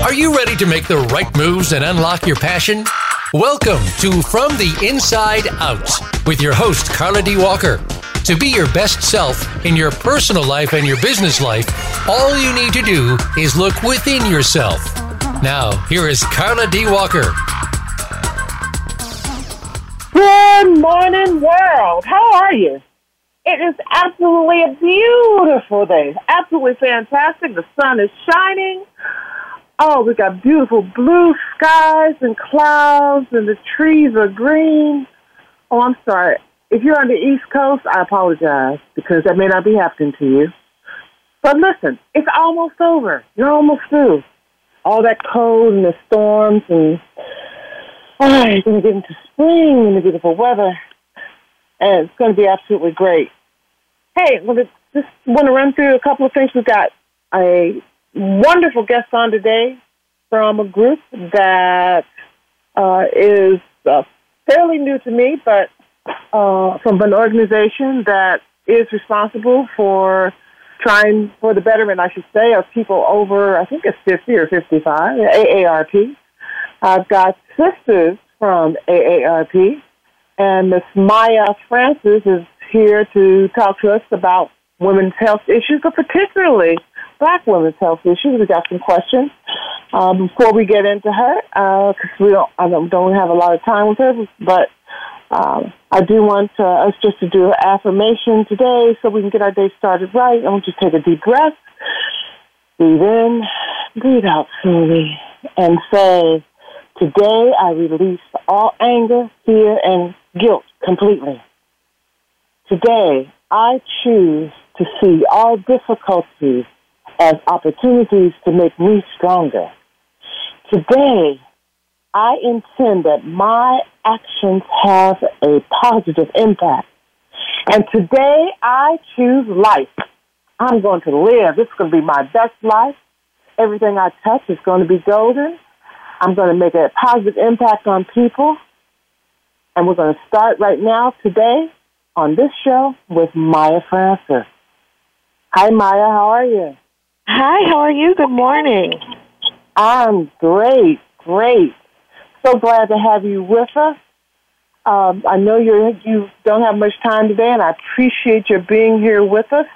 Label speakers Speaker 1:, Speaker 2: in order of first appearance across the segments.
Speaker 1: Are you ready to make the right moves and unlock your passion? Welcome to From the Inside Out with your host, Carla D. Walker. To be your best self in your personal life and your business life, all you need to do is look within yourself. Now, here is Carla D. Walker.
Speaker 2: Good morning, world. How are you? It is absolutely a beautiful day. Absolutely fantastic. The sun is shining. Oh, we got beautiful blue skies and clouds, and the trees are green. Oh, I'm sorry. If you're on the East Coast, I apologize because that may not be happening to you. But listen, it's almost over. You're almost through. All that cold and the storms, and oh, you're going to get into spring and the beautiful weather, and it's going to be absolutely great. Hey, well, just want to run through a couple of things. We've got a wonderful guest on today from a group that uh, is uh, fairly new to me, but uh, from an organization that is responsible for trying for the betterment, I should say, of people over, I think it's 50 or 55, AARP. I've got sisters from AARP, and Miss Maya Francis is here to talk to us about women's health issues, but particularly black women's health issues. We got some questions um, before we get into her because uh, we don't I don't, don't have a lot of time with her, but um, I do want uh, us just to do an affirmation today so we can get our day started right. I want you to take a deep breath, breathe in, breathe out slowly, and say, Today I release all anger, fear, and guilt completely. Today I choose to see all difficulties as opportunities to make me stronger. Today I intend that my actions have a positive impact. And today I choose life. I'm going to live. This is going to be my best life. Everything I touch is going to be golden. I'm going to make a positive impact on people. And we're going to start right now today on this show with Maya Francis. Hi, Maya. How are you?
Speaker 3: Hi, how are you? Good morning.
Speaker 2: I'm great, great so glad to have you with us. Um, I know you you don't have much time today, and I appreciate your being here with us.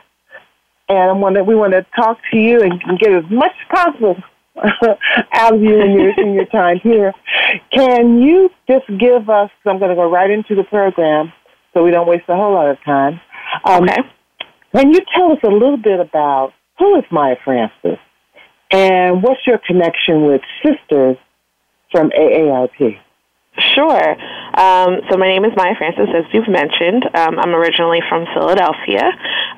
Speaker 2: And I want to, we want to talk to you and, and get as much as possible out of you in your in your time here. Can you just give us? I'm going to go right into the program, so we don't waste a whole lot of time.
Speaker 3: Um, okay.
Speaker 2: Can you tell us a little bit about who is Maya Francis, and what's your connection with Sisters from AARP?
Speaker 3: Sure. Um, so my name is Maya Francis, as you've mentioned. Um, I'm originally from Philadelphia,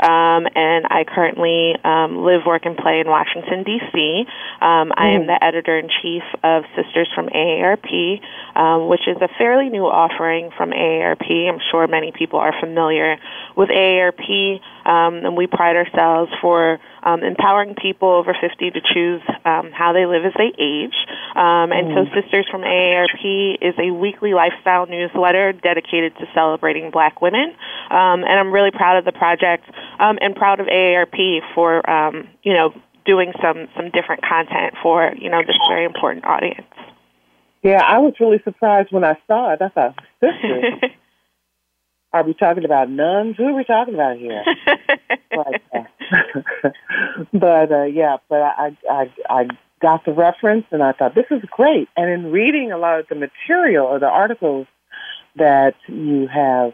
Speaker 3: um, and I currently um, live, work, and play in Washington, D.C. Um, I am mm. the editor in chief of Sisters from AARP, um, which is a fairly new offering from AARP. I'm sure many people are familiar with AARP, and we pride ourselves for empowering people over 50 to choose how they live as they age. and mm. so Sisters from AARP is a weekly lifestyle newsletter dedicated to celebrating black women. Um, and I'm really proud of the project um, and proud of AARP for, um, you know, doing some, some different content for, you know, this very important audience.
Speaker 2: Yeah, I was really surprised when I saw it. I thought, sisters. Are we talking about nuns? Who are we talking about here? but, uh, but uh, yeah, but I, I I got the reference and I thought this is great. And in reading a lot of the material or the articles that you have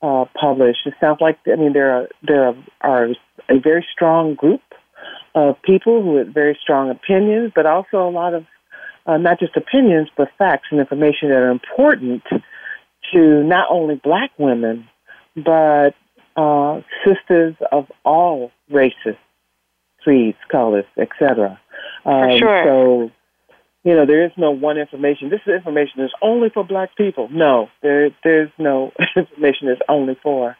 Speaker 2: uh, published, it sounds like I mean there are there are, are a very strong group of people who have very strong opinions, but also a lot of uh, not just opinions but facts and information that are important to not only black women but uh, sisters of all races, creeds, colors, etc.
Speaker 3: Um, sure.
Speaker 2: So, you know, there is no one information. This information is only for black people. No, there, there's no information that's only for.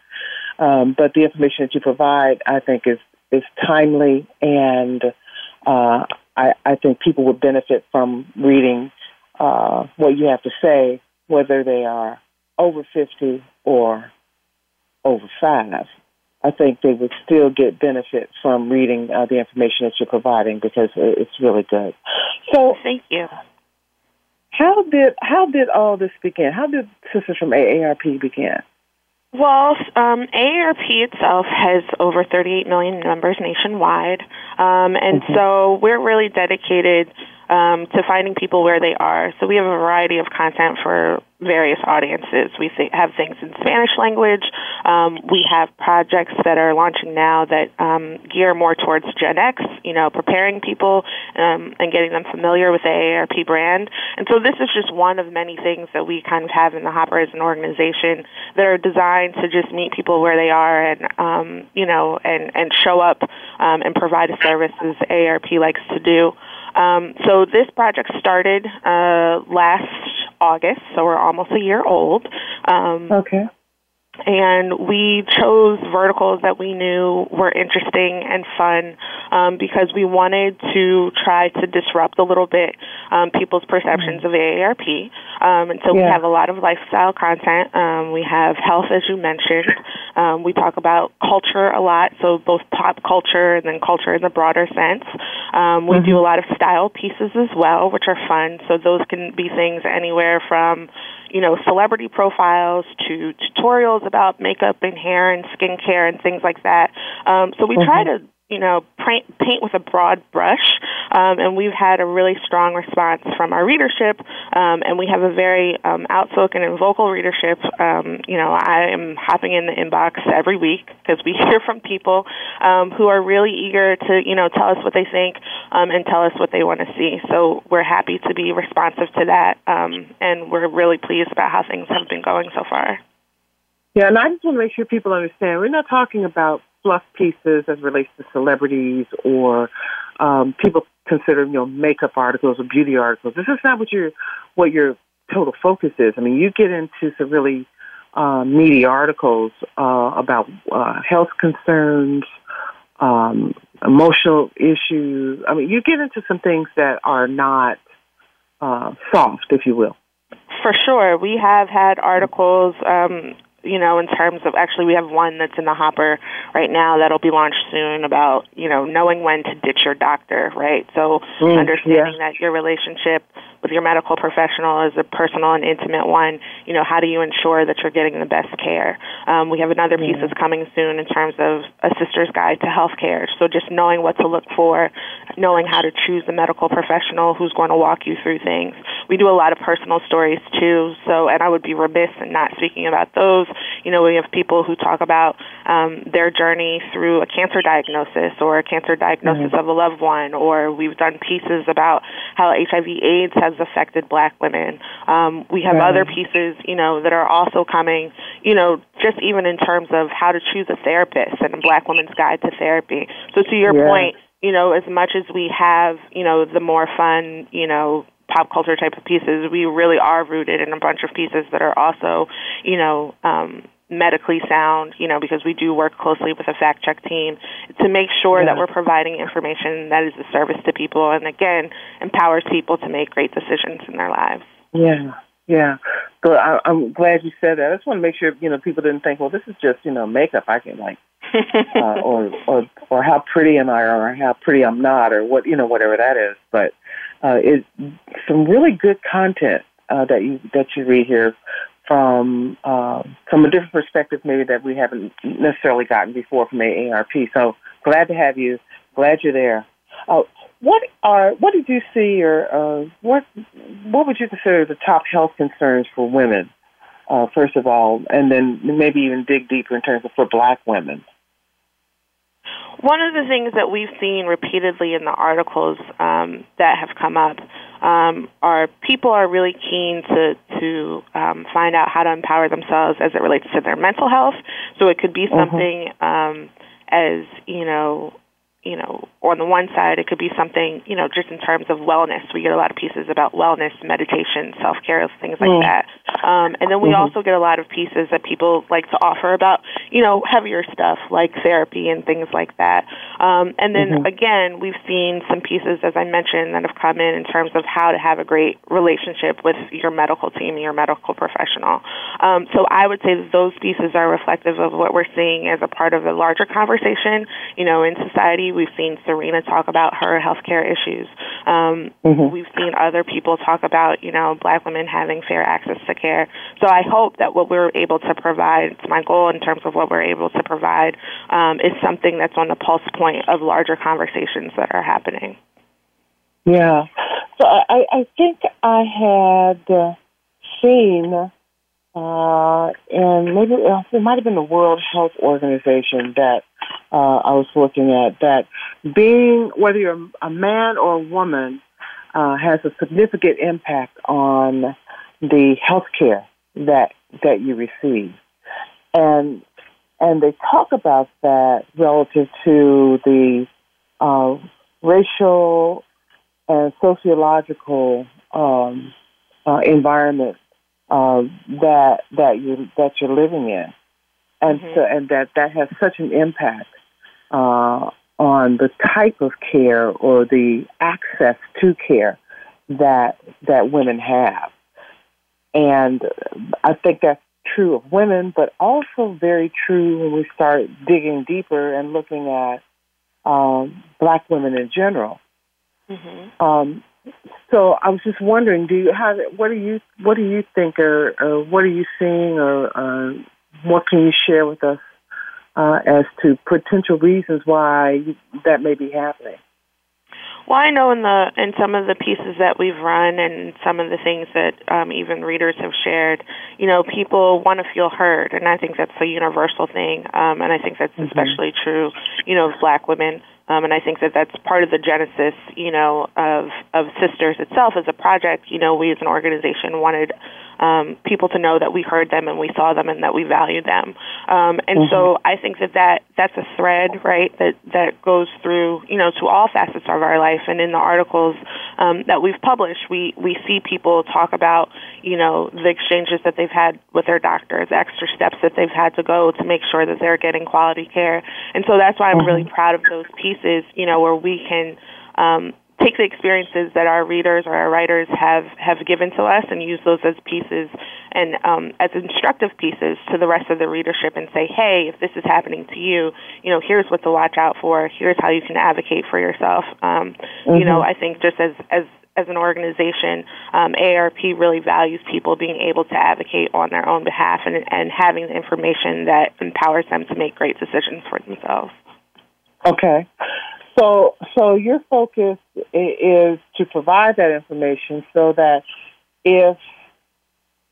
Speaker 2: Um, but the information that you provide, I think, is is timely, and uh, I, I think people would benefit from reading uh, what you have to say, whether they are over fifty or over five. I think they would still get benefit from reading uh, the information that you're providing because it's really good. So,
Speaker 3: thank you.
Speaker 2: How did how did all this begin? How did Sisters from AARP begin?
Speaker 3: Well, um, AARP itself has over 38 million members nationwide, um, and mm-hmm. so we're really dedicated um, to finding people where they are. So we have a variety of content for various audiences. We th- have things in Spanish language. Um, we have projects that are launching now that um, gear more towards Gen X, you know, preparing people um, and getting them familiar with the AARP brand. And so this is just one of many things that we kind of have in the hopper as an organization that are designed to just meet people where they are and, um, you know, and, and show up um, and provide a service as AARP likes to do. Um, so this project started uh, last August, so we're almost a year old.
Speaker 2: Um, okay
Speaker 3: and we chose verticals that we knew were interesting and fun um, because we wanted to try to disrupt a little bit um, people's perceptions of AARP. Um, and so yeah. we have a lot of lifestyle content. Um, we have health, as you mentioned. Um, we talk about culture a lot, so both pop culture and then culture in the broader sense. Um, we mm-hmm. do a lot of style pieces as well, which are fun. So those can be things anywhere from you know, celebrity profiles to tutorials about makeup and hair and skincare and things like that. Um, so we mm-hmm. try to you know, paint, paint with a broad brush, um, and we've had a really strong response from our readership, um, and we have a very um, outspoken and vocal readership. Um, you know, I am hopping in the inbox every week because we hear from people um, who are really eager to, you know, tell us what they think um, and tell us what they want to see. So we're happy to be responsive to that, and we're really pleased about how things have been going so far.
Speaker 2: Yeah, and I just want to make sure people understand we're not talking about fluff pieces as relates to celebrities or um, people consider you know makeup articles or beauty articles. This is not what your what your total focus is. I mean, you get into some really uh, meaty articles uh, about uh, health concerns, um, emotional issues. I mean, you get into some things that are not uh, soft, if you will.
Speaker 3: For sure, we have had articles. Um, you know, in terms of actually, we have one that's in the hopper right now that'll be launched soon about, you know, knowing when to ditch your doctor, right? So mm, understanding yeah. that your relationship with your medical professional is a personal and intimate one, you know, how do you ensure that you're getting the best care? Um, we have another piece that's coming soon in terms of a sister's guide to healthcare. So just knowing what to look for, knowing how to choose the medical professional who's going to walk you through things. We do a lot of personal stories too, so, and I would be remiss in not speaking about those. You know, we have people who talk about um, their journey through a cancer diagnosis or a cancer diagnosis mm-hmm. of a loved one, or we've done pieces about how HIV AIDS has has affected black women. Um, we have right. other pieces, you know, that are also coming, you know, just even in terms of how to choose a therapist and a black woman's guide to therapy. So to your yeah. point, you know, as much as we have, you know, the more fun, you know, pop culture type of pieces, we really are rooted in a bunch of pieces that are also, you know, um, medically sound, you know, because we do work closely with a fact check team to make sure yeah. that we're providing information that is a service to people and again empowers people to make great decisions in their lives.
Speaker 2: Yeah. Yeah, so I, I'm glad you said that. I just want to make sure you know people didn't think, well, this is just you know makeup. I can like, uh, or or or how pretty am I, or how pretty I'm not, or what you know whatever that is. But uh, it's some really good content uh, that you that you read here from uh, from a different perspective, maybe that we haven't necessarily gotten before from AARP. So glad to have you. Glad you're there. Uh, what are what did you see, or uh, what what would you consider the top health concerns for women? Uh, first of all, and then maybe even dig deeper in terms of for Black women.
Speaker 3: One of the things that we've seen repeatedly in the articles um, that have come up um, are people are really keen to to um, find out how to empower themselves as it relates to their mental health. So it could be mm-hmm. something um, as you know you know, on the one side, it could be something, you know, just in terms of wellness. We get a lot of pieces about wellness, meditation, self care, things like mm. that. Um, and then we mm-hmm. also get a lot of pieces that people like to offer about, you know, heavier stuff like therapy and things like that. Um, and then mm-hmm. again, we've seen some pieces, as I mentioned, that have come in in terms of how to have a great relationship with your medical team, your medical professional. Um, so I would say that those pieces are reflective of what we're seeing as a part of a larger conversation. You know, in society, we've seen Serena talk about her healthcare issues. Um, mm-hmm. We've seen other people talk about, you know, black women having fair access to care. So I hope that what we're able to provide, it's my goal in terms of what we're able to provide, um, is something that's on the pulse point of larger conversations that are happening.
Speaker 2: Yeah. So I, I think I had uh, seen, uh, and maybe it might have been the World Health Organization that uh, I was looking at, that being, whether you're a man or a woman, uh, has a significant impact on the health care that that you receive. And and they talk about that relative to the uh, racial and sociological um, uh, environment uh, that that you that you're living in, and mm-hmm. so and that that has such an impact uh, on the type of care or the access to care that that women have. And I think that's true of women, but also very true when we start digging deeper and looking at um, black women in general. Mm-hmm. Um, so I was just wondering, do you have what do you what do you think, or, or what are you seeing, or uh, what can you share with us uh, as to potential reasons why that may be happening?
Speaker 3: Well, I know in the in some of the pieces that we've run and some of the things that um, even readers have shared, you know, people want to feel heard, and I think that's a universal thing, um, and I think that's mm-hmm. especially true, you know, of Black women. Um, and I think that that's part of the genesis, you know, of of Sisters itself as a project. You know, we as an organization wanted um, people to know that we heard them and we saw them and that we value them. Um, and mm-hmm. so I think that, that that's a thread, right, that, that goes through, you know, to all facets of our life. And in the articles um, that we've published, we, we see people talk about, you know, the exchanges that they've had with their doctors, the extra steps that they've had to go to make sure that they're getting quality care. And so that's why I'm really mm-hmm. proud of those pieces, you know, where we can um, take the experiences that our readers or our writers have have given to us and use those as pieces and um, as instructive pieces to the rest of the readership and say, hey, if this is happening to you, you know, here's what to watch out for. Here's how you can advocate for yourself. Um, mm-hmm. You know, I think just as as as an organization, um, AARP really values people being able to advocate on their own behalf and, and having the information that empowers them to make great decisions for themselves.
Speaker 2: Okay. So, so your focus is to provide that information so that if,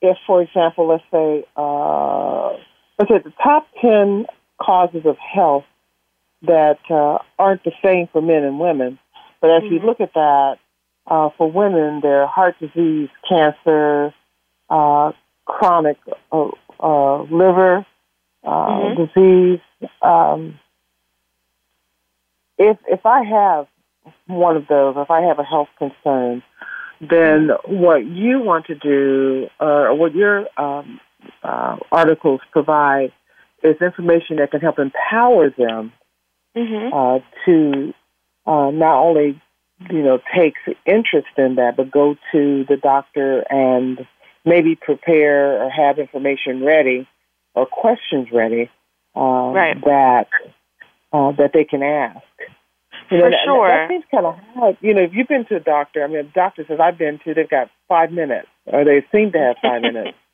Speaker 2: if for example, let's say, uh, let's say the top ten causes of health that uh, aren't the same for men and women, but as mm-hmm. you look at that, uh, for women, there are heart disease, cancer, uh, chronic uh, uh, liver mm-hmm. disease. Um, if if I have one of those, if I have a health concern, then what you want to do, or what your um, uh, articles provide, is information that can help empower them mm-hmm. uh, to uh, not only you know take interest in that, but go to the doctor and maybe prepare or have information ready or questions ready um, right. that uh, that they can ask.
Speaker 3: You know, For sure.
Speaker 2: That, that seems kind of hard. You know, if you've been to a doctor, I mean, a doctor says I've been to, they've got five minutes, or they seem to have five minutes.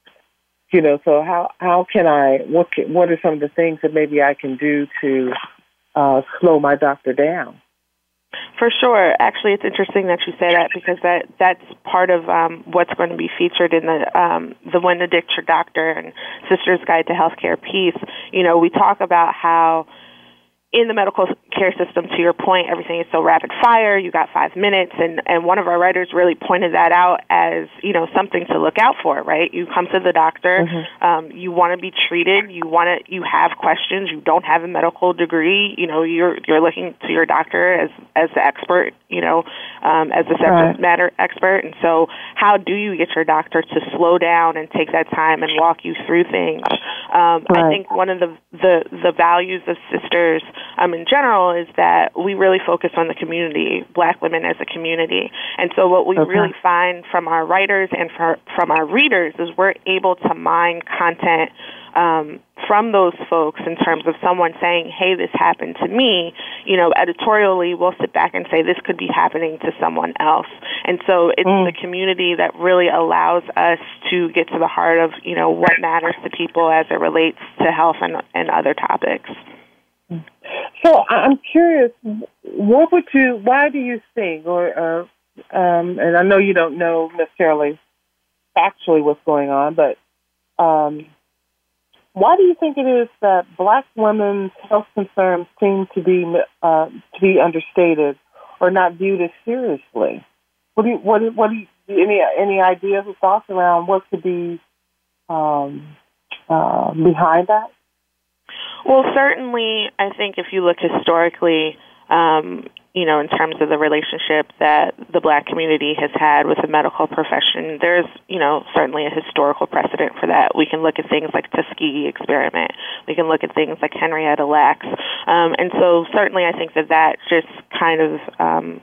Speaker 2: You know, so how how can I? What can, what are some of the things that maybe I can do to uh, slow my doctor down?
Speaker 3: For sure. Actually, it's interesting that you say that because that that's part of um, what's going to be featured in the um, the When to Ditch Your Doctor and Sister's Guide to Healthcare piece. You know, we talk about how in the medical care system, to your point, everything is so rapid fire. You got five minutes, and and one of our writers really pointed that out as you know something to look out for. Right? You come to the doctor, mm-hmm. um, you want to be treated, you want to, you have questions, you don't have a medical degree. You know, you're you're looking to your doctor as as the expert. You know, um, as the subject right. matter expert, and so how do you get your doctor to slow down and take that time and walk you through things? Um, right. I think one of the the the values of sisters um, in general is that we really focus on the community, black women as a community. And so what we okay. really find from our writers and for, from our readers is we're able to mine content um, from those folks in terms of someone saying, hey, this happened to me, you know, editorially, we'll sit back and say, this could be happening to someone else. And so it's mm. the community that really allows us to get to the heart of, you know, what matters to people as it relates to health and, and other topics.
Speaker 2: So I'm curious, what would you, why do you think, or, or um, and I know you don't know necessarily factually what's going on, but um, why do you think it is that black women's health concerns seem to be uh, to be understated or not viewed as seriously? What do you, what, what do you, any any ideas or thoughts around what could be um, uh, behind that?
Speaker 3: Well, certainly, I think if you look historically, um, you know, in terms of the relationship that the black community has had with the medical profession, there's, you know, certainly a historical precedent for that. We can look at things like Tuskegee experiment. We can look at things like Henrietta Lacks. Um, and so certainly I think that that just kind of um,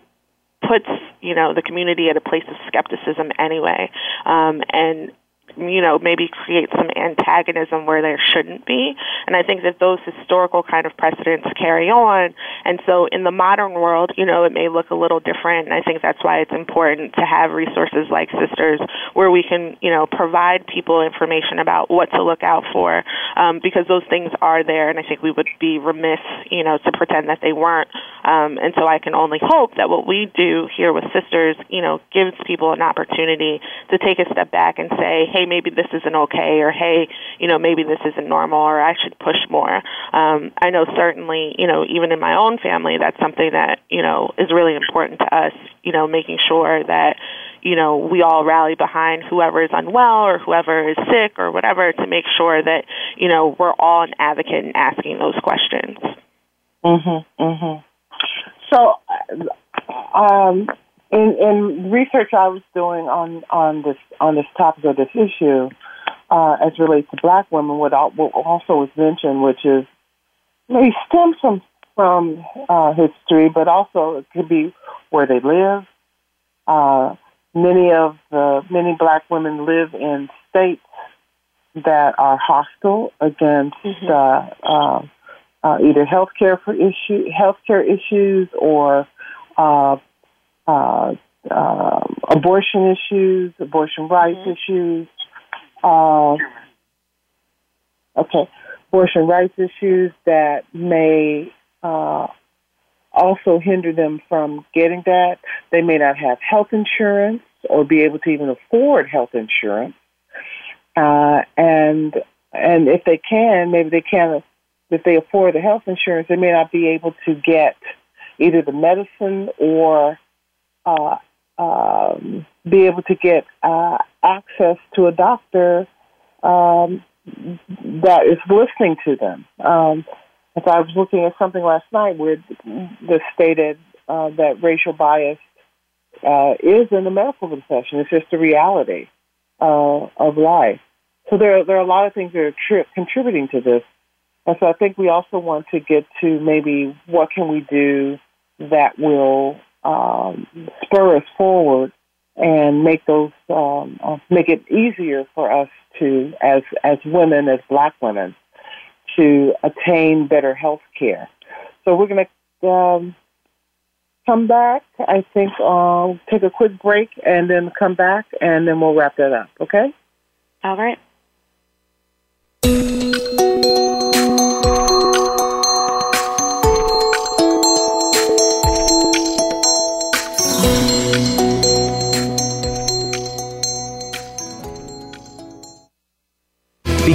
Speaker 3: puts, you know, the community at a place of skepticism anyway. Um, and you know, maybe create some antagonism where there shouldn't be. And I think that those historical kind of precedents carry on. And so in the modern world, you know, it may look a little different. And I think that's why it's important to have resources like Sisters where we can, you know, provide people information about what to look out for um, because those things are there. And I think we would be remiss, you know, to pretend that they weren't. Um, and so I can only hope that what we do here with Sisters, you know, gives people an opportunity to take a step back and say, hey, hey, maybe this isn't okay, or hey, you know, maybe this isn't normal, or I should push more. Um, I know certainly, you know, even in my own family, that's something that you know is really important to us. You know, making sure that you know we all rally behind whoever is unwell or whoever is sick or whatever to make sure that you know we're all an advocate in asking those questions.
Speaker 2: Mhm. Mhm. So, um, in, in research I was doing on, on this on this topic or this issue, uh, as relates to black women, what, what also was mentioned, which is maybe stem from from uh, history, but also it could be where they live. Uh, many of the many black women live in states that are hostile against mm-hmm. uh, uh, uh, either healthcare for issue healthcare issues or uh, uh, uh, abortion issues, abortion rights mm-hmm. issues. Uh, okay, abortion rights issues that may uh, also hinder them from getting that. They may not have health insurance or be able to even afford health insurance. Uh, and and if they can, maybe they can. If they afford the health insurance, they may not be able to get either the medicine or uh, um, be able to get uh, access to a doctor um, that is listening to them. Um, if I was looking at something last night where that stated uh, that racial bias uh, is in the medical profession, it's just a reality uh, of life. So there, there are a lot of things that are tri- contributing to this. And so I think we also want to get to maybe what can we do that will um, spur us forward and make those um, uh, make it easier for us to, as as women, as Black women, to attain better health care. So we're going to um, come back. I think I'll take a quick break and then come back, and then we'll wrap that up. Okay.
Speaker 3: All right.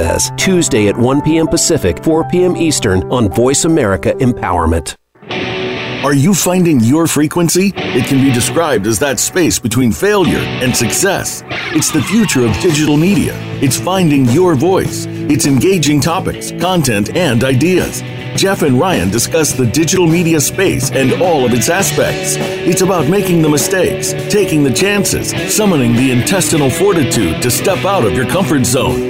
Speaker 4: Says, Tuesday at 1 p.m. Pacific, 4 p.m. Eastern on Voice America Empowerment.
Speaker 5: Are you finding your frequency? It can be described as that space between failure and success. It's the future of digital media. It's finding your voice. It's engaging topics, content, and ideas. Jeff and Ryan discuss the digital media space and all of its aspects. It's about making the mistakes, taking the chances, summoning the intestinal fortitude to step out of your comfort zone,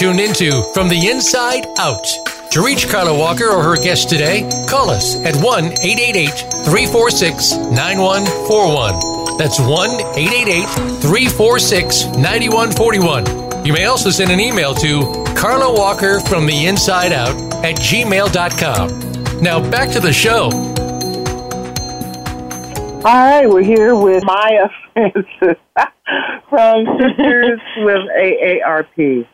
Speaker 1: Tuned into From the Inside Out. To reach Carla Walker or her guest today, call us at 1 888 346 9141. That's 1 888 346 9141. You may also send an email to Carla Walker from the inside out at gmail.com. Now back to the show.
Speaker 2: All right, we're here with Maya Francis from Sisters with AARP.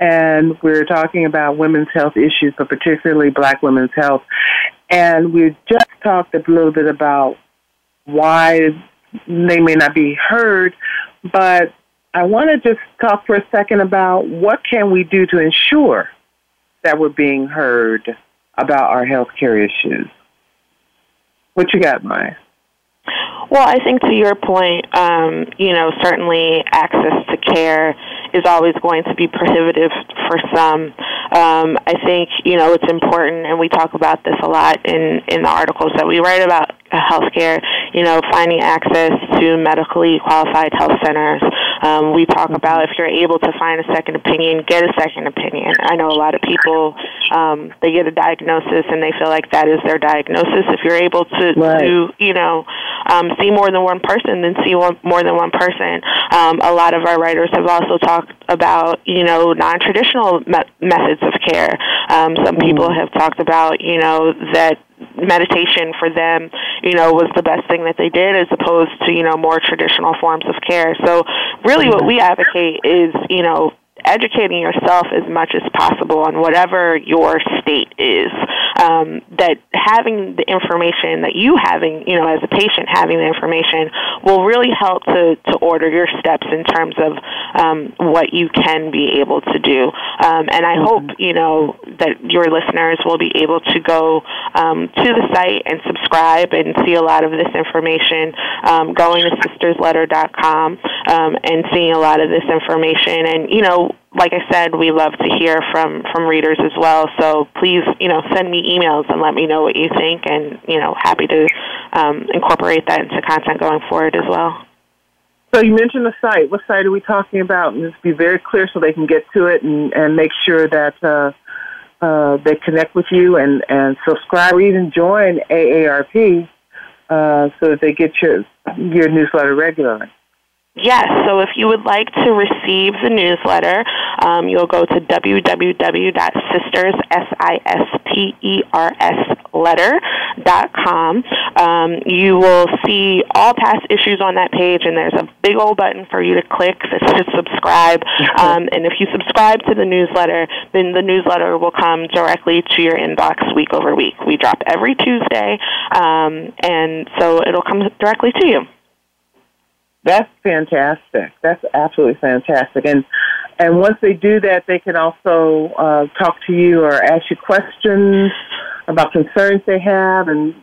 Speaker 2: And we're talking about women's health issues, but particularly black women's health. And we just talked a little bit about why they may not be heard, but I want to just talk for a second about what can we do to ensure that we're being heard about our health care issues. What you got, Maya?
Speaker 3: Well, I think to your point, um, you know, certainly access to care is always going to be prohibitive for some. Um, I think, you know, it's important, and we talk about this a lot in, in the articles that we write about healthcare, you know, finding access to medically qualified health centers. Um, we talk about if you're able to find a second opinion, get a second opinion. I know a lot of people, um, they get a diagnosis and they feel like that is their diagnosis. If you're able to,
Speaker 2: right.
Speaker 3: to you know, um, see more than one person, then see one, more than one person. Um, a lot of our writers have also talked about, you know, non-traditional me- methods of care. Um, some people have talked about, you know, that meditation for them, you know, was the best thing that they did as opposed to, you know, more traditional forms of care. So really what we advocate is, you know, educating yourself as much as possible on whatever your state is. Um, that having the information that you having, you know, as a patient having the information will really help to, to order your steps in terms of um, what you can be able to do. Um, and I hope, you know, that your listeners will be able to go um, to the site and subscribe and see a lot of this information, um, going to sistersletter.com um, and seeing a lot of this information. And, you like I said, we love to hear from from readers as well. So please, you know, send me emails and let me know what you think, and you know, happy to um, incorporate that into content going forward as well.
Speaker 2: So you mentioned the site. What site are we talking about? And just be very clear so they can get to it and, and make sure that uh, uh, they connect with you and, and subscribe or even join AARP uh, so that they get your your newsletter regularly.
Speaker 3: Yes, so if you would like to receive the newsletter, um, you'll go to www.sisters, S-I-S-T-E-R-S, letter com. Um, you will see all past issues on that page, and there's a big old button for you to click that says subscribe. Um, and if you subscribe to the newsletter, then the newsletter will come directly to your inbox week over week. We drop every Tuesday, um, and so it'll come directly to you.
Speaker 2: That's fantastic. That's absolutely fantastic. And and once they do that, they can also uh, talk to you or ask you questions about concerns they have and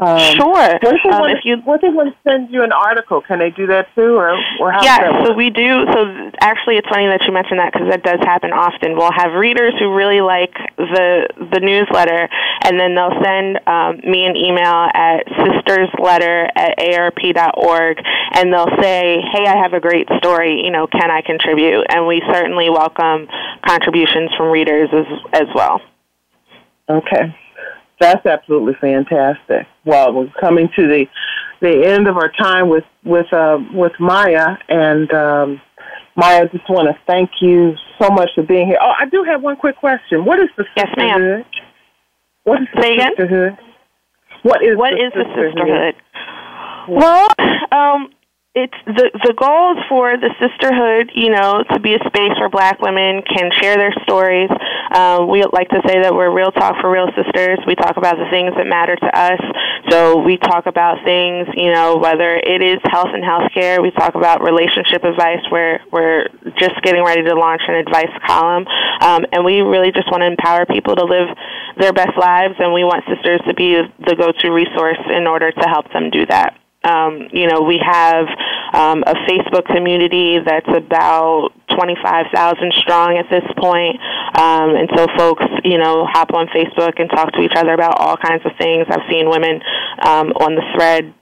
Speaker 3: um, sure.
Speaker 2: What if, they um, want, if you what if they want to send you an article? Can they do that too, or or how?
Speaker 3: Yeah. So we do. So actually, it's funny that you mentioned that because that does happen often. We'll have readers who really like the the newsletter, and then they'll send um, me an email at sistersletter at aarp.org, and they'll say, "Hey, I have a great story. You know, can I contribute?" And we certainly welcome contributions from readers as as well.
Speaker 2: Okay. That's absolutely fantastic. Well, we're coming to the the end of our time with with uh, with Maya, and um, Maya, I just want to thank you so much for being here. Oh, I do have one quick question. What is the sisterhood?
Speaker 3: Yes, ma'am.
Speaker 2: What is the
Speaker 3: Say
Speaker 2: sisterhood?
Speaker 3: Again? What is what the is the sisterhood? Well, um, it's the the goal is for the sisterhood, you know, to be a space where Black women can share their stories. Uh, we like to say that we're real talk for real sisters. We talk about the things that matter to us. So we talk about things, you know, whether it is health and healthcare. We talk about relationship advice. Where we're just getting ready to launch an advice column, um, and we really just want to empower people to live their best lives. And we want sisters to be the go-to resource in order to help them do that. Um, you know, we have um, a Facebook community that's about 25,000 strong at this point. Um, and so folks, you know, hop on Facebook and talk to each other about all kinds of things. I've seen women um, on the thread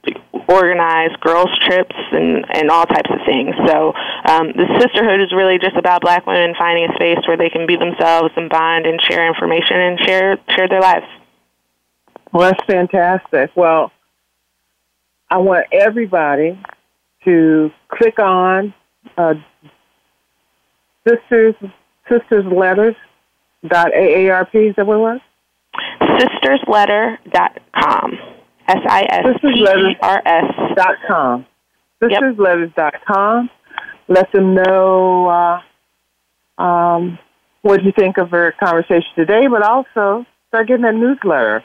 Speaker 3: organize girls' trips and, and all types of things. So um, the sisterhood is really just about black women finding a space where they can be themselves and bond and share information and share, share their lives.
Speaker 2: Well, that's fantastic. Well, I want everybody to click on uh, sisters sisters letters dot aarp. Is that what it was?
Speaker 3: Sistersletter.com. S I S T E R S
Speaker 2: dot com. Sistersletters dot com. Let them know uh, um, what you think of our conversation today, but also start getting that newsletter.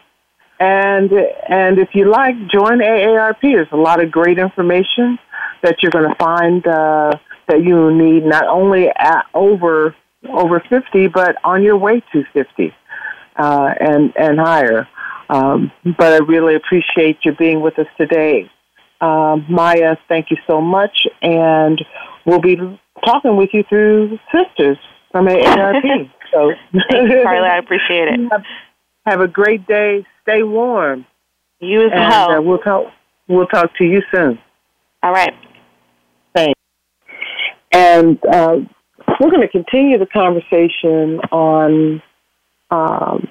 Speaker 2: And and if you like, join AARP. There's a lot of great information that you're going to find uh, that you need not only at over over 50, but on your way to 50 uh, and and higher. Um, but I really appreciate you being with us today, uh, Maya. Thank you so much, and we'll be talking with you through Sisters from AARP.
Speaker 3: so, thank you, Carla. I appreciate it.
Speaker 2: Have a great day. Stay warm.
Speaker 3: You as
Speaker 2: and,
Speaker 3: well.
Speaker 2: Uh, we'll talk. We'll talk to you soon.
Speaker 3: All right.
Speaker 2: Thanks. And uh, we're going to continue the conversation on um,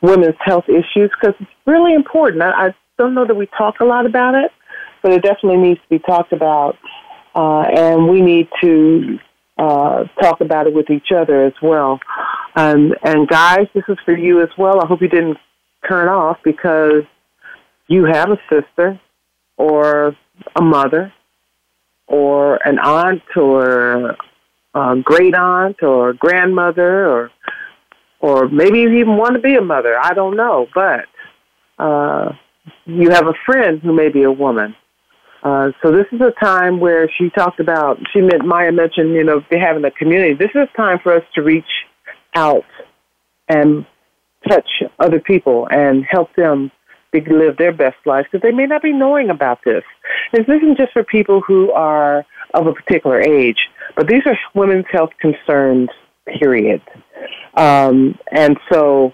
Speaker 2: women's health issues because it's really important. I, I don't know that we talk a lot about it, but it definitely needs to be talked about, uh, and we need to uh, talk about it with each other as well. Um, and guys, this is for you as well. I hope you didn't turn off because you have a sister or a mother or an aunt or a great aunt or grandmother or or maybe you even want to be a mother. I don't know, but uh, you have a friend who may be a woman uh, so this is a time where she talked about, she meant, Maya mentioned, you know, having a community. This is time for us to reach out and touch other people and help them live their best lives because they may not be knowing about this. This isn't just for people who are of a particular age, but these are women's health concerns, period. Um, and so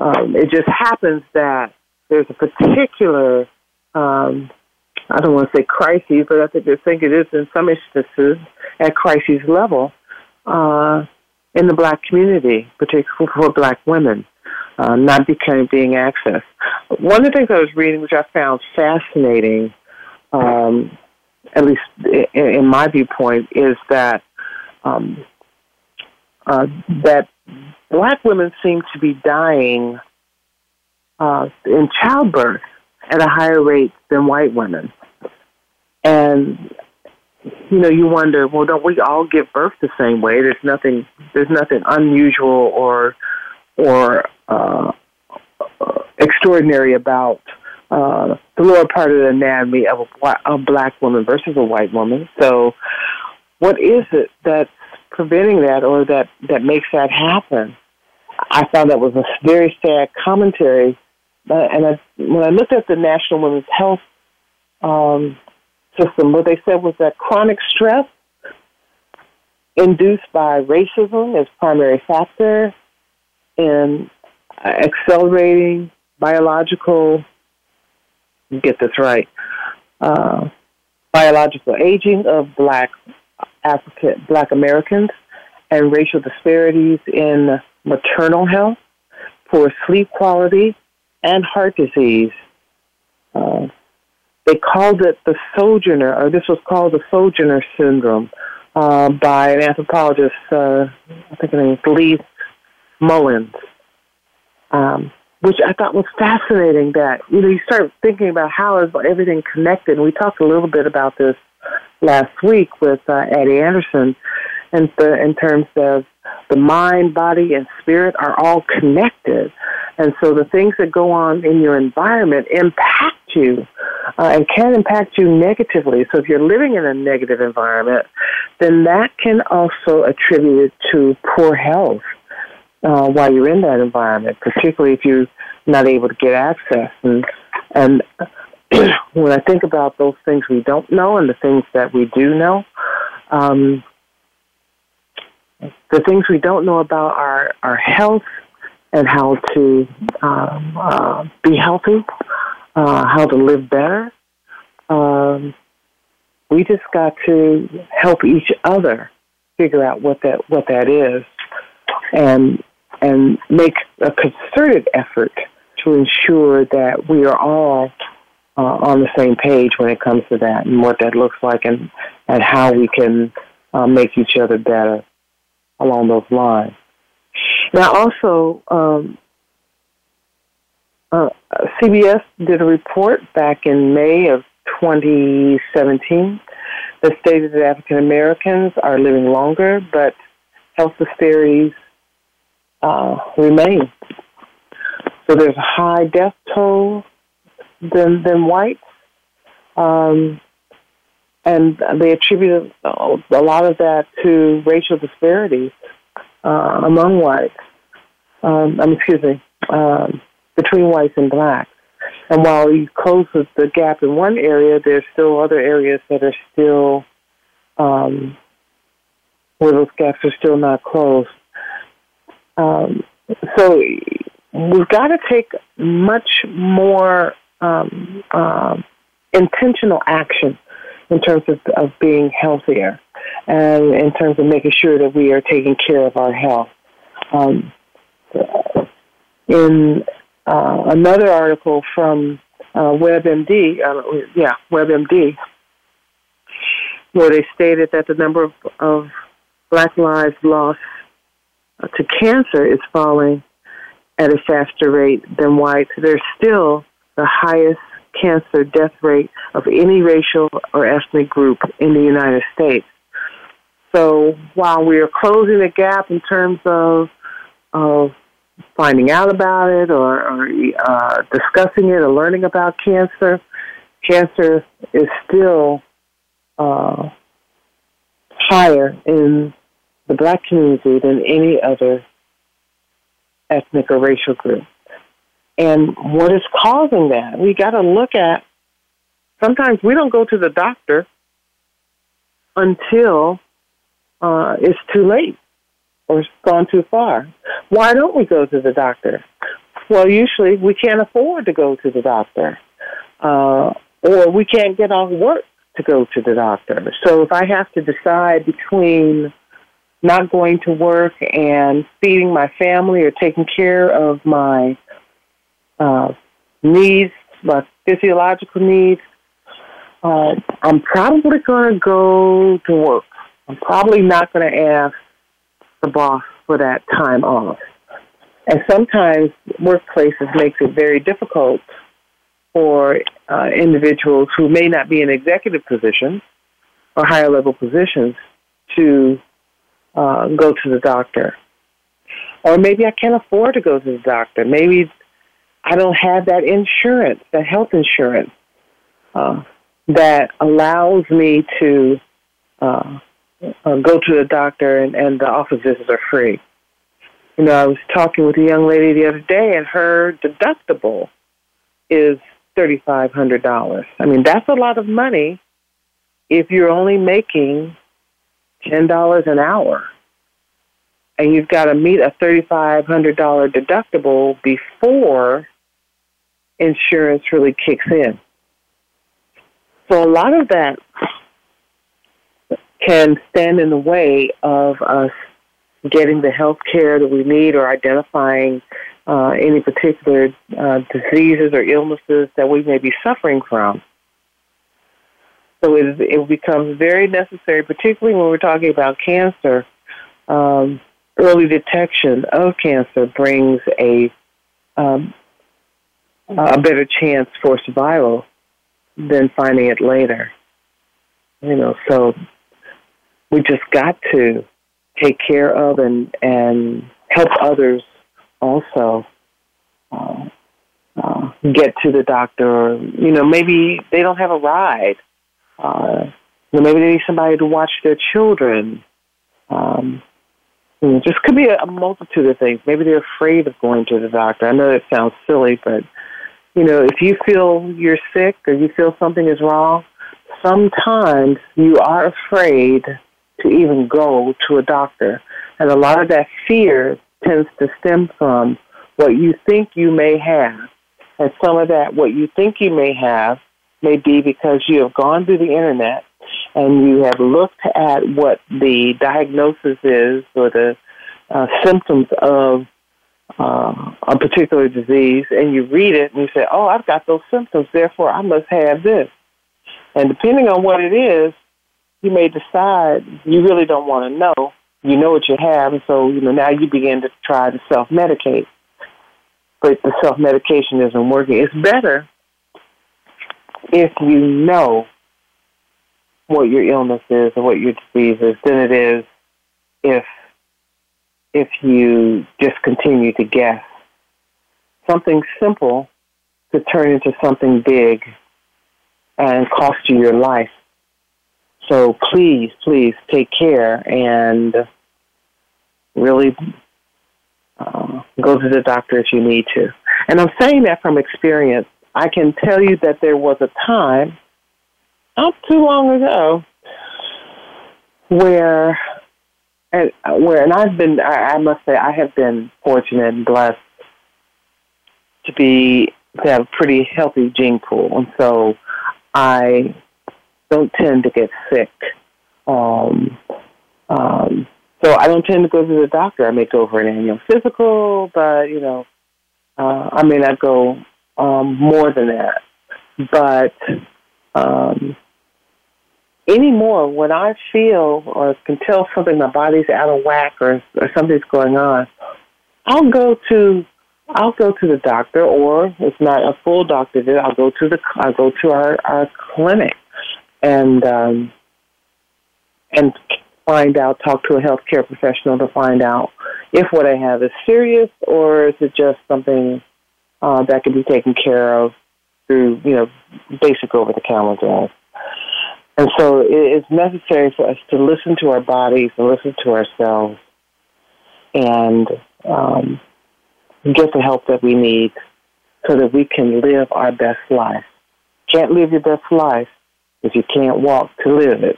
Speaker 2: um, it just happens that there's a particular um, I don't want to say crises, but I think I think it is in some instances at crisis level uh, in the black community, particularly for black women, uh, not becoming being accessed. One of the things I was reading, which I found fascinating, um, at least in, in, my viewpoint, is that um, uh, that black women seem to be dying uh, in childbirth at a higher rate than white women. And you know, you wonder, well, don't we all give birth the same way? There's nothing, there's nothing unusual or or uh, extraordinary about uh, the lower part of the anatomy of a, a black woman versus a white woman. So, what is it that's preventing that, or that that makes that happen? I found that was a very sad commentary, uh, and I, when I looked at the National Women's Health um, system, what they said was that chronic stress induced by racism is primary factor in accelerating biological, get this right, uh, biological aging of black African black Americans and racial disparities in maternal health, poor sleep quality, and heart disease. Uh, they called it the sojourner, or this was called the sojourner syndrome uh, by an anthropologist, uh, I think her name is Lee Mullins, um, which I thought was fascinating. That you know, you start thinking about how is everything connected. And we talked a little bit about this last week with uh, Eddie Anderson, and the, in terms of the mind, body, and spirit are all connected. And so the things that go on in your environment impact you uh, and can impact you negatively. So if you're living in a negative environment, then that can also attribute to poor health uh, while you're in that environment, particularly if you're not able to get access. And, and when I think about those things we don't know and the things that we do know, um, the things we don't know about our, our health and how to um, uh, be healthy uh, how to live better. Um, we just got to help each other figure out what that what that is, and and make a concerted effort to ensure that we are all uh, on the same page when it comes to that and what that looks like and and how we can uh, make each other better along those lines. Now, also, um, uh, CBS did a report back in May of 2017 that stated that African Americans are living longer, but health disparities uh, remain. So there's a high death toll than than whites, um, and they attribute a lot of that to racial disparities uh, among whites. Um, I mean, excuse me. Um, between whites and blacks. And while you close the gap in one area, there's still other areas that are still um, where those gaps are still not closed. Um, so we've got to take much more um, uh, intentional action in terms of, of being healthier and in terms of making sure that we are taking care of our health. Um, in uh, another article from uh, WebMD, uh, yeah, WebMD, where they stated that the number of, of black lives lost to cancer is falling at a faster rate than whites. They're still the highest cancer death rate of any racial or ethnic group in the United States. So while we are closing the gap in terms of of finding out about it or, or uh, discussing it or learning about cancer, cancer is still uh, higher in the black community than any other ethnic or racial group. And what is causing that? We got to look at. Sometimes we don't go to the doctor until uh, it's too late or it's gone too far. Why don't we go to the doctor? Well, usually we can't afford to go to the doctor, uh, or we can't get off work to go to the doctor. So if I have to decide between not going to work and feeding my family or taking care of my uh, needs, my physiological needs, uh, I'm probably going to go to work. I'm probably not going to ask the boss for that time off. and sometimes workplaces makes it very difficult for uh, individuals who may not be in executive positions or higher level positions to uh, go to the doctor. Or maybe I can't afford to go to the doctor. Maybe I don't have that insurance, that health insurance, uh, that allows me to uh, uh, go to the doctor and, and the office visits are free. You know, I was talking with a young lady the other day, and her deductible is $3,500. I mean, that's a lot of money if you're only making $10 an hour and you've got to meet a $3,500 deductible before insurance really kicks in. So a lot of that can stand in the way of us getting the health care that we need or identifying uh, any particular uh, diseases or illnesses that we may be suffering from. So it, it becomes very necessary, particularly when we're talking about cancer. Um, early detection of cancer brings a um, a better chance for survival than finding it later. You know, so we just got to take care of and and help others also uh, uh, get to the doctor. You know, maybe they don't have a ride. Uh, you know, maybe they need somebody to watch their children. Um, you know, just could be a, a multitude of things. Maybe they're afraid of going to the doctor. I know it sounds silly, but you know, if you feel you're sick or you feel something is wrong, sometimes you are afraid to even go to a doctor. And a lot of that fear tends to stem from what you think you may have. And some of that, what you think you may have, may be because you have gone through the internet and you have looked at what the diagnosis is or the uh, symptoms of uh, a particular disease, and you read it and you say, "Oh, I've got those symptoms, therefore I must have this." And depending on what it is, you may decide you really don't want to know. You know what you have, and so you know now you begin to try to self-medicate. But the self-medication isn't working. It's better if you know what your illness is or what your disease is than it is if if you just continue to guess. Something simple could turn into something big and cost you your life. So please, please take care and really uh, go to the doctor if you need to. And I'm saying that from experience. I can tell you that there was a time, not too long ago, where and where and I've been I, I must say I have been fortunate and blessed to be to have a pretty healthy gene pool and so I don't tend to get sick. Um, um, so I don't tend to go to the doctor. I may go for an annual physical, but you know, uh, I may not go um, more than that. But um, anymore when I feel or can tell something my body's out of whack or, or something's going on, I'll go to I'll go to the doctor, or if not a full doctor, then I'll go to the I'll go to our our clinic and um, and find out, talk to a healthcare professional to find out if what I have is serious or is it just something uh, that can be taken care of through you know basic over the counter drugs. And so it's necessary for us to listen to our bodies and listen to ourselves and um, get the help that we need so that we can live our best life. Can't live your best life if you can't walk to live it,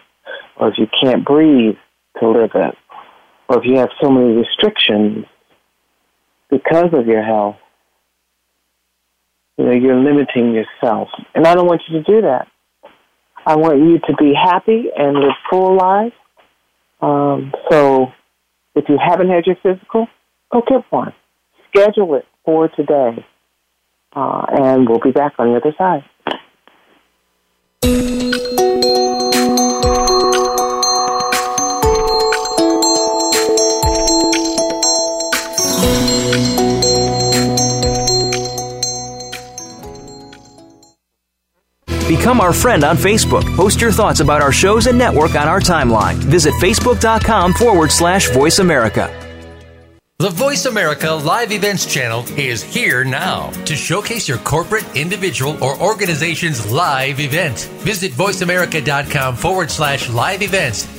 Speaker 2: or if you can't breathe to live it, or if you have so many restrictions because of your health. You know, you're limiting yourself. And I don't want you to do that. I want you to be happy and live full life. Um, so if you haven't had your physical, go get one. Schedule it for today. Uh, and we'll be back on the other side.
Speaker 6: Our friend on Facebook. Post your thoughts about our shows and network on our timeline. Visit facebook.com forward slash voice America.
Speaker 1: The Voice America Live Events channel is here now to showcase your corporate, individual, or organization's live event. Visit voiceamerica.com forward slash live events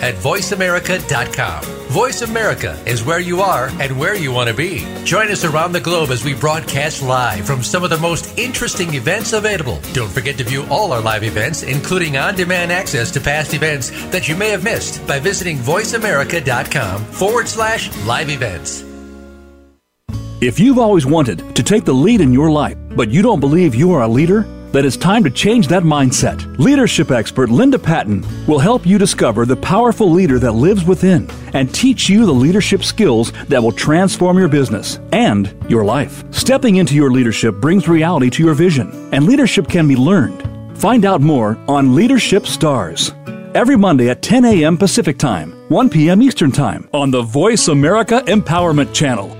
Speaker 1: at voiceamerica.com. Voice America is where you are and where you want to be. Join us around the globe as we broadcast live from some of the most interesting events available. Don't forget to view all our live events, including on-demand access to past events that you may have missed by visiting voiceamerica.com forward slash live events.
Speaker 7: If you've always wanted to take the lead in your life, but you don't believe you are a leader, then it's time to change that mindset. Leadership expert Linda Patton will help you discover the powerful leader that lives within and teach you the leadership skills that will transform your business and your life. Stepping into your leadership brings reality to your vision, and leadership can be learned. Find out more on Leadership Stars. Every Monday at 10 a.m. Pacific Time, 1 p.m. Eastern Time on the Voice America Empowerment Channel.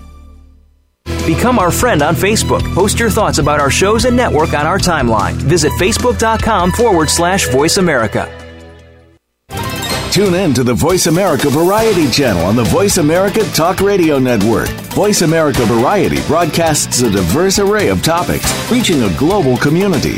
Speaker 6: Become our friend on Facebook. Post your thoughts about our shows and network on our timeline. Visit facebook.com forward slash voice America.
Speaker 5: Tune in to the Voice America Variety channel on the Voice America Talk Radio Network. Voice America Variety broadcasts a diverse array of topics, reaching a global community.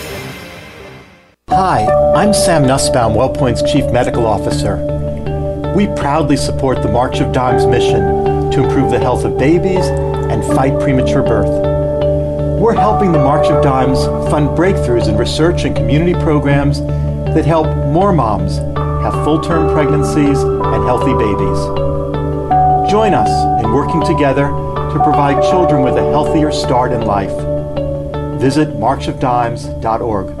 Speaker 8: Hi, I'm Sam Nussbaum, WellPoint's Chief Medical Officer. We proudly support the March of Dimes mission to improve the health of babies and fight premature birth. We're helping the March of Dimes fund breakthroughs in research and community programs that help more moms have full term pregnancies and healthy babies. Join us in working together to provide children with a healthier start in life. Visit marchofdimes.org.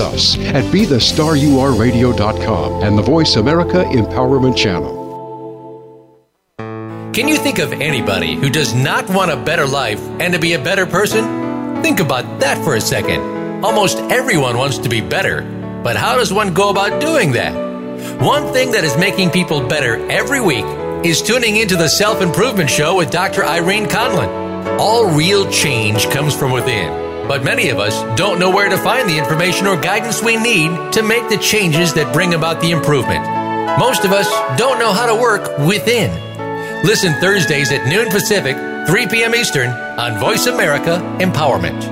Speaker 9: us at BeTheStarYouAreRadio.com and the Voice America Empowerment Channel.
Speaker 1: Can you think of anybody who does not want a better life and to be a better person? Think about that for a second. Almost everyone wants to be better, but how does one go about doing that? One thing that is making people better every week is tuning into the Self Improvement Show with Dr. Irene Conlon. All real change comes from within, but many of us don't know where to find the information or guidance we need to make the changes that bring about the improvement. Most of us don't know how to work within. Listen Thursdays at noon Pacific, 3 p.m. Eastern on Voice America Empowerment.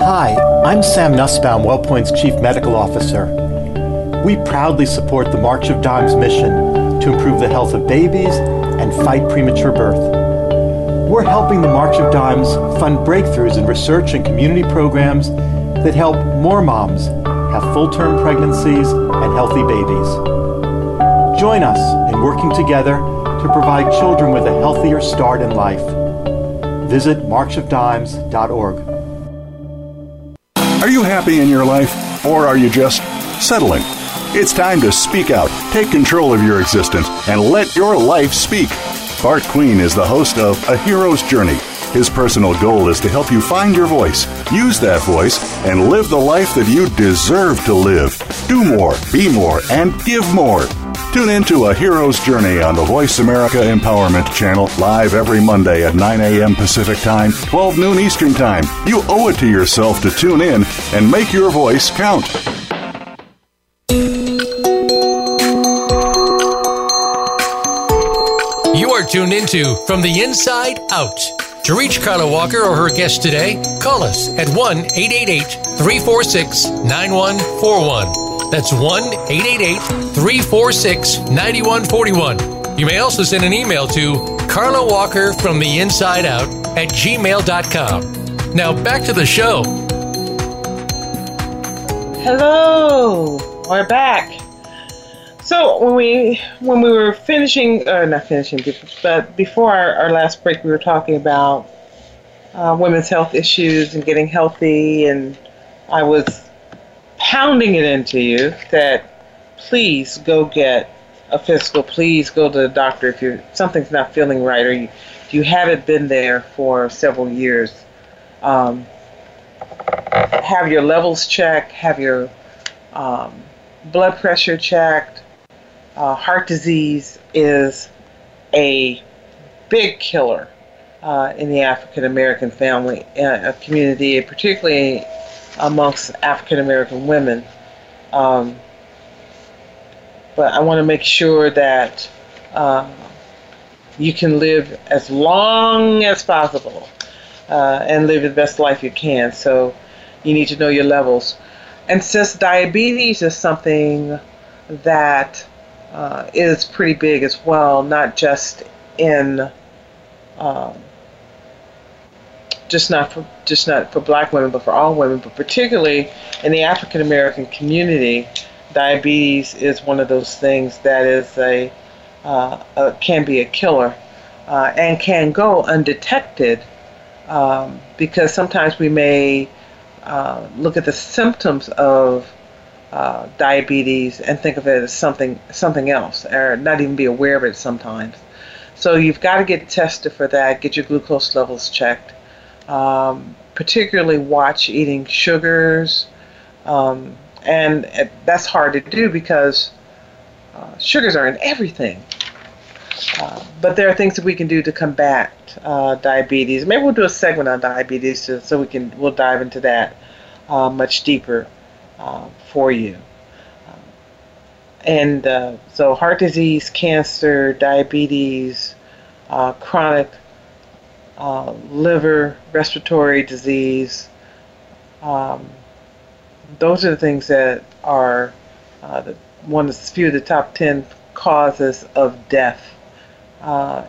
Speaker 8: Hi, I'm Sam Nussbaum, WellPoint's Chief Medical Officer. We proudly support the March of Dimes mission to improve the health of babies and fight premature birth. We're helping the March of Dimes fund breakthroughs in research and community programs that help more moms have full term pregnancies and healthy babies. Join us in working together to provide children with a healthier start in life. Visit marchofdimes.org.
Speaker 10: Are you happy in your life, or are you just settling? It's time to speak out, take control of your existence, and let your life speak. Bart Queen is the host of A Hero's Journey. His personal goal is to help you find your voice, use that voice, and live the life that you deserve to live. Do more, be more, and give more. Tune in to A Hero's Journey on the Voice America Empowerment Channel, live every Monday at 9 a.m. Pacific Time, 12 noon Eastern Time. You owe it to yourself to tune in and make your voice count.
Speaker 1: You are tuned into From the Inside Out. To reach Carla Walker or her guest today, call us at 1 888 346 9141. That's 1 888 346 9141. You may also send an email to Carla Walker from the inside out at gmail.com. Now back to the show.
Speaker 2: Hello, we're back. So when we when we were finishing, uh, not finishing, but before our, our last break, we were talking about uh, women's health issues and getting healthy, and I was pounding it into you that please go get a physical. Please go to the doctor if you something's not feeling right or you you haven't been there for several years. Um, have your levels checked. Have your um, blood pressure checked. Uh, heart disease is a big killer uh, in the African American family uh, community, particularly amongst African American women. Um, but I want to make sure that uh, you can live as long as possible uh, and live the best life you can. So you need to know your levels. And since diabetes is something that uh, is pretty big as well, not just in um, just not for just not for black women, but for all women, but particularly in the African American community, diabetes is one of those things that is a, uh, a can be a killer uh, and can go undetected um, because sometimes we may uh, look at the symptoms of uh, diabetes and think of it as something something else, or not even be aware of it sometimes. So you've got to get tested for that. Get your glucose levels checked. Um, particularly watch eating sugars, um, and that's hard to do because uh, sugars are in everything. Uh, but there are things that we can do to combat uh, diabetes. Maybe we'll do a segment on diabetes so, so we can we'll dive into that uh, much deeper uh, for you. and so, heart disease, cancer, diabetes, chronic uh, liver, respiratory disease. Um, those are the things that are uh, the, one of the few of the top 10 causes of death Uh,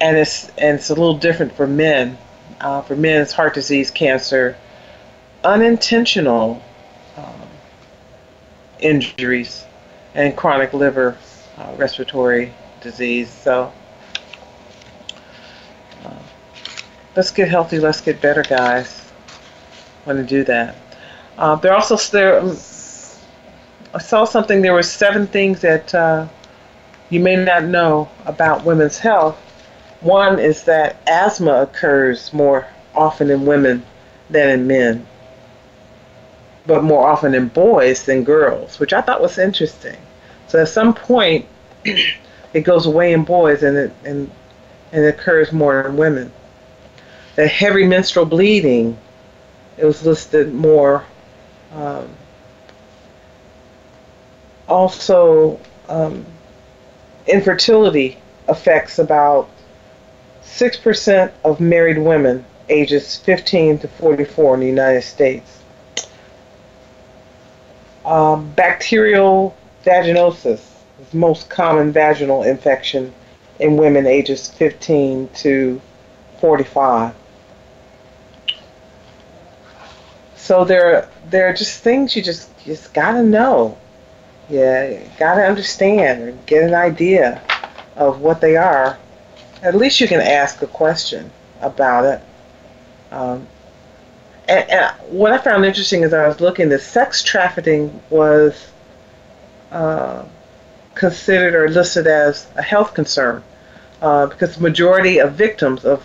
Speaker 2: and it's and it's a little different for men. Uh, for men, it's heart disease, cancer, unintentional um, injuries, and chronic liver uh, respiratory disease. So uh, let's get healthy. Let's get better, guys. Want to do that? Uh, there also there. Um, I saw something. There were seven things that uh, you may not know about women's health. One is that asthma occurs more often in women than in men, but more often in boys than girls, which I thought was interesting. So at some point, it goes away in boys and it and and it occurs more in women. The heavy menstrual bleeding, it was listed more. Um, also, um, infertility affects about 6% of married women ages 15 to 44 in the United States. Um, bacterial vaginosis is most common vaginal infection in women ages 15 to 45. So there, there are just things you just you just gotta know. Yeah, gotta understand or get an idea of what they are. At least you can ask a question about it. Um, and, and, what I found interesting as I was looking, the sex trafficking was uh, considered or listed as a health concern uh, because the majority of victims of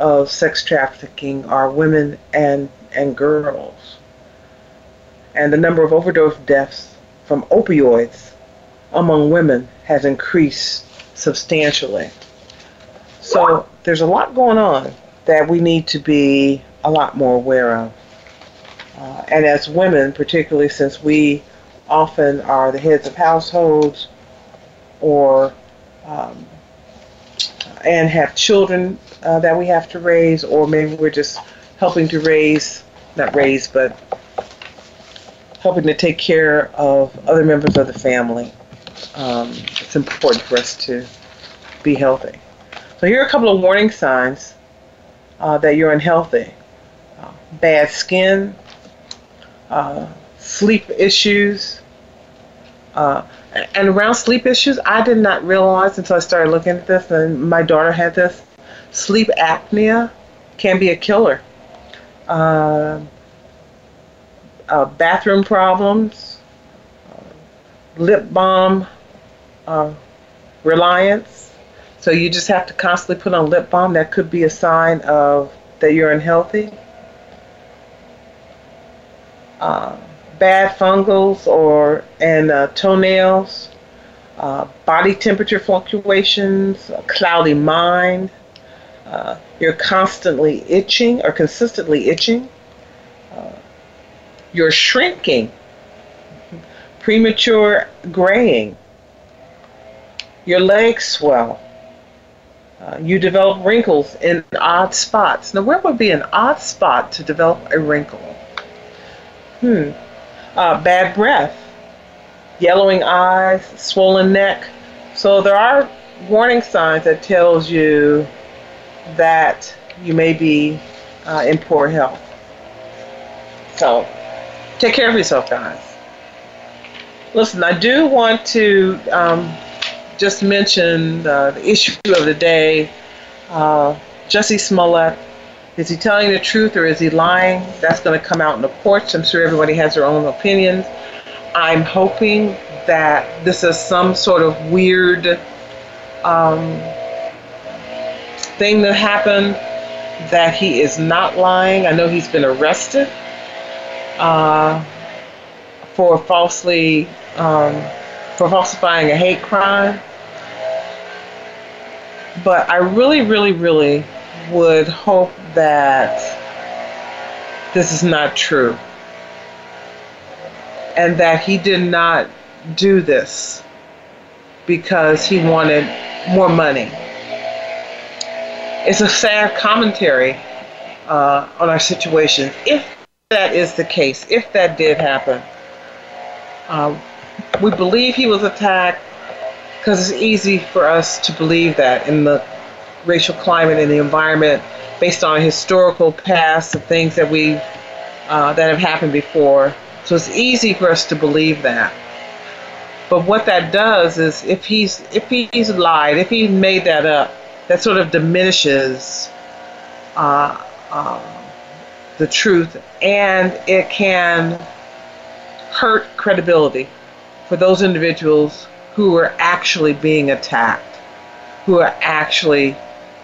Speaker 2: of sex trafficking are women and and girls, and the number of overdose deaths from opioids among women has increased substantially. So there's a lot going on that we need to be a lot more aware of. Uh, and as women, particularly since we often are the heads of households or um, and have children uh, that we have to raise, or maybe we're just helping to raise, not raise, but helping to take care of other members of the family. Um, it's important for us to be healthy. So here are a couple of warning signs uh, that you're unhealthy. Uh, bad skin, uh, sleep issues, uh, and around sleep issues, I did not realize until I started looking at this, and my daughter had this. Sleep apnea can be a killer. Uh, uh, bathroom problems, uh, lip balm uh, reliance. So you just have to constantly put on lip balm. That could be a sign of that you're unhealthy. Uh, bad fungals or and toenails, uh, body temperature fluctuations, a cloudy mind. Uh, you're constantly itching or consistently itching. Uh, you're shrinking, premature graying. Your legs swell. Uh, you develop wrinkles in odd spots. Now, where would be an odd spot to develop a wrinkle? Hmm uh, bad breath, yellowing eyes, swollen neck. So there are warning signs that tells you that you may be uh, in poor health. So take care of yourself, guys. Listen, I do want to um, just mention uh, the issue of the day. Uh, Jussie Smollett is he telling the truth or is he lying? That's going to come out in the courts. I'm sure everybody has their own opinions. I'm hoping that this is some sort of weird um, thing that happened, that he is not lying. I know he's been arrested uh, for falsely um, for falsifying a hate crime. But I really, really, really would hope that this is not true and that he did not do this because he wanted more money. It's a sad commentary uh, on our situation. If that is the case, if that did happen, uh, we believe he was attacked because it's easy for us to believe that in the racial climate and the environment based on historical past and things that we uh, that have happened before. So it's easy for us to believe that. But what that does is, if he's if he's lied, if he made that up, that sort of diminishes uh, uh, the truth, and it can hurt credibility for those individuals who are actually being attacked, who are actually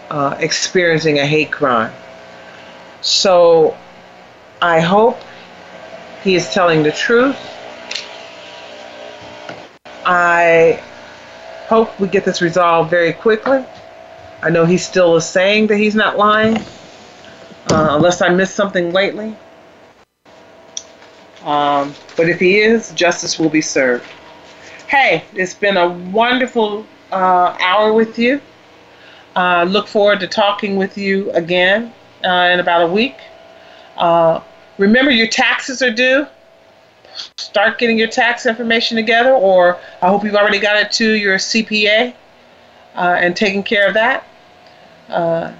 Speaker 2: uh, experiencing a hate crime. So I hope he is telling the truth. I hope we get this resolved very quickly. I know he still is saying that he's not lying, uh, unless I missed something lately. Um, but if he is, justice will be served. Hey, it's been a wonderful uh, hour with you. Uh, look forward to talking with you again uh, in about a week. Uh, remember, your taxes are due. Start getting your tax information together, or I hope you've already got it to your CPA uh, and taking care of that. Uh,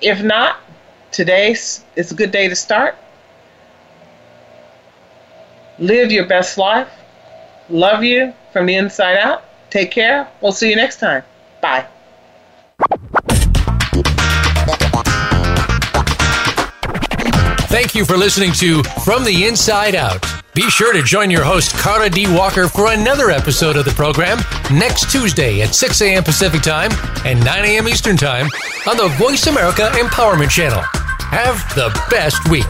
Speaker 2: if not, today is a good day to start. Live your best life. Love you from the inside out. Take care. We'll see you next time. Bye.
Speaker 1: Thank you for listening to From the Inside Out. Be sure to join your host, Carla D. Walker, for another episode of the program next Tuesday at 6 a.m. Pacific Time and 9 a.m. Eastern Time on the Voice America Empowerment Channel. Have the best week.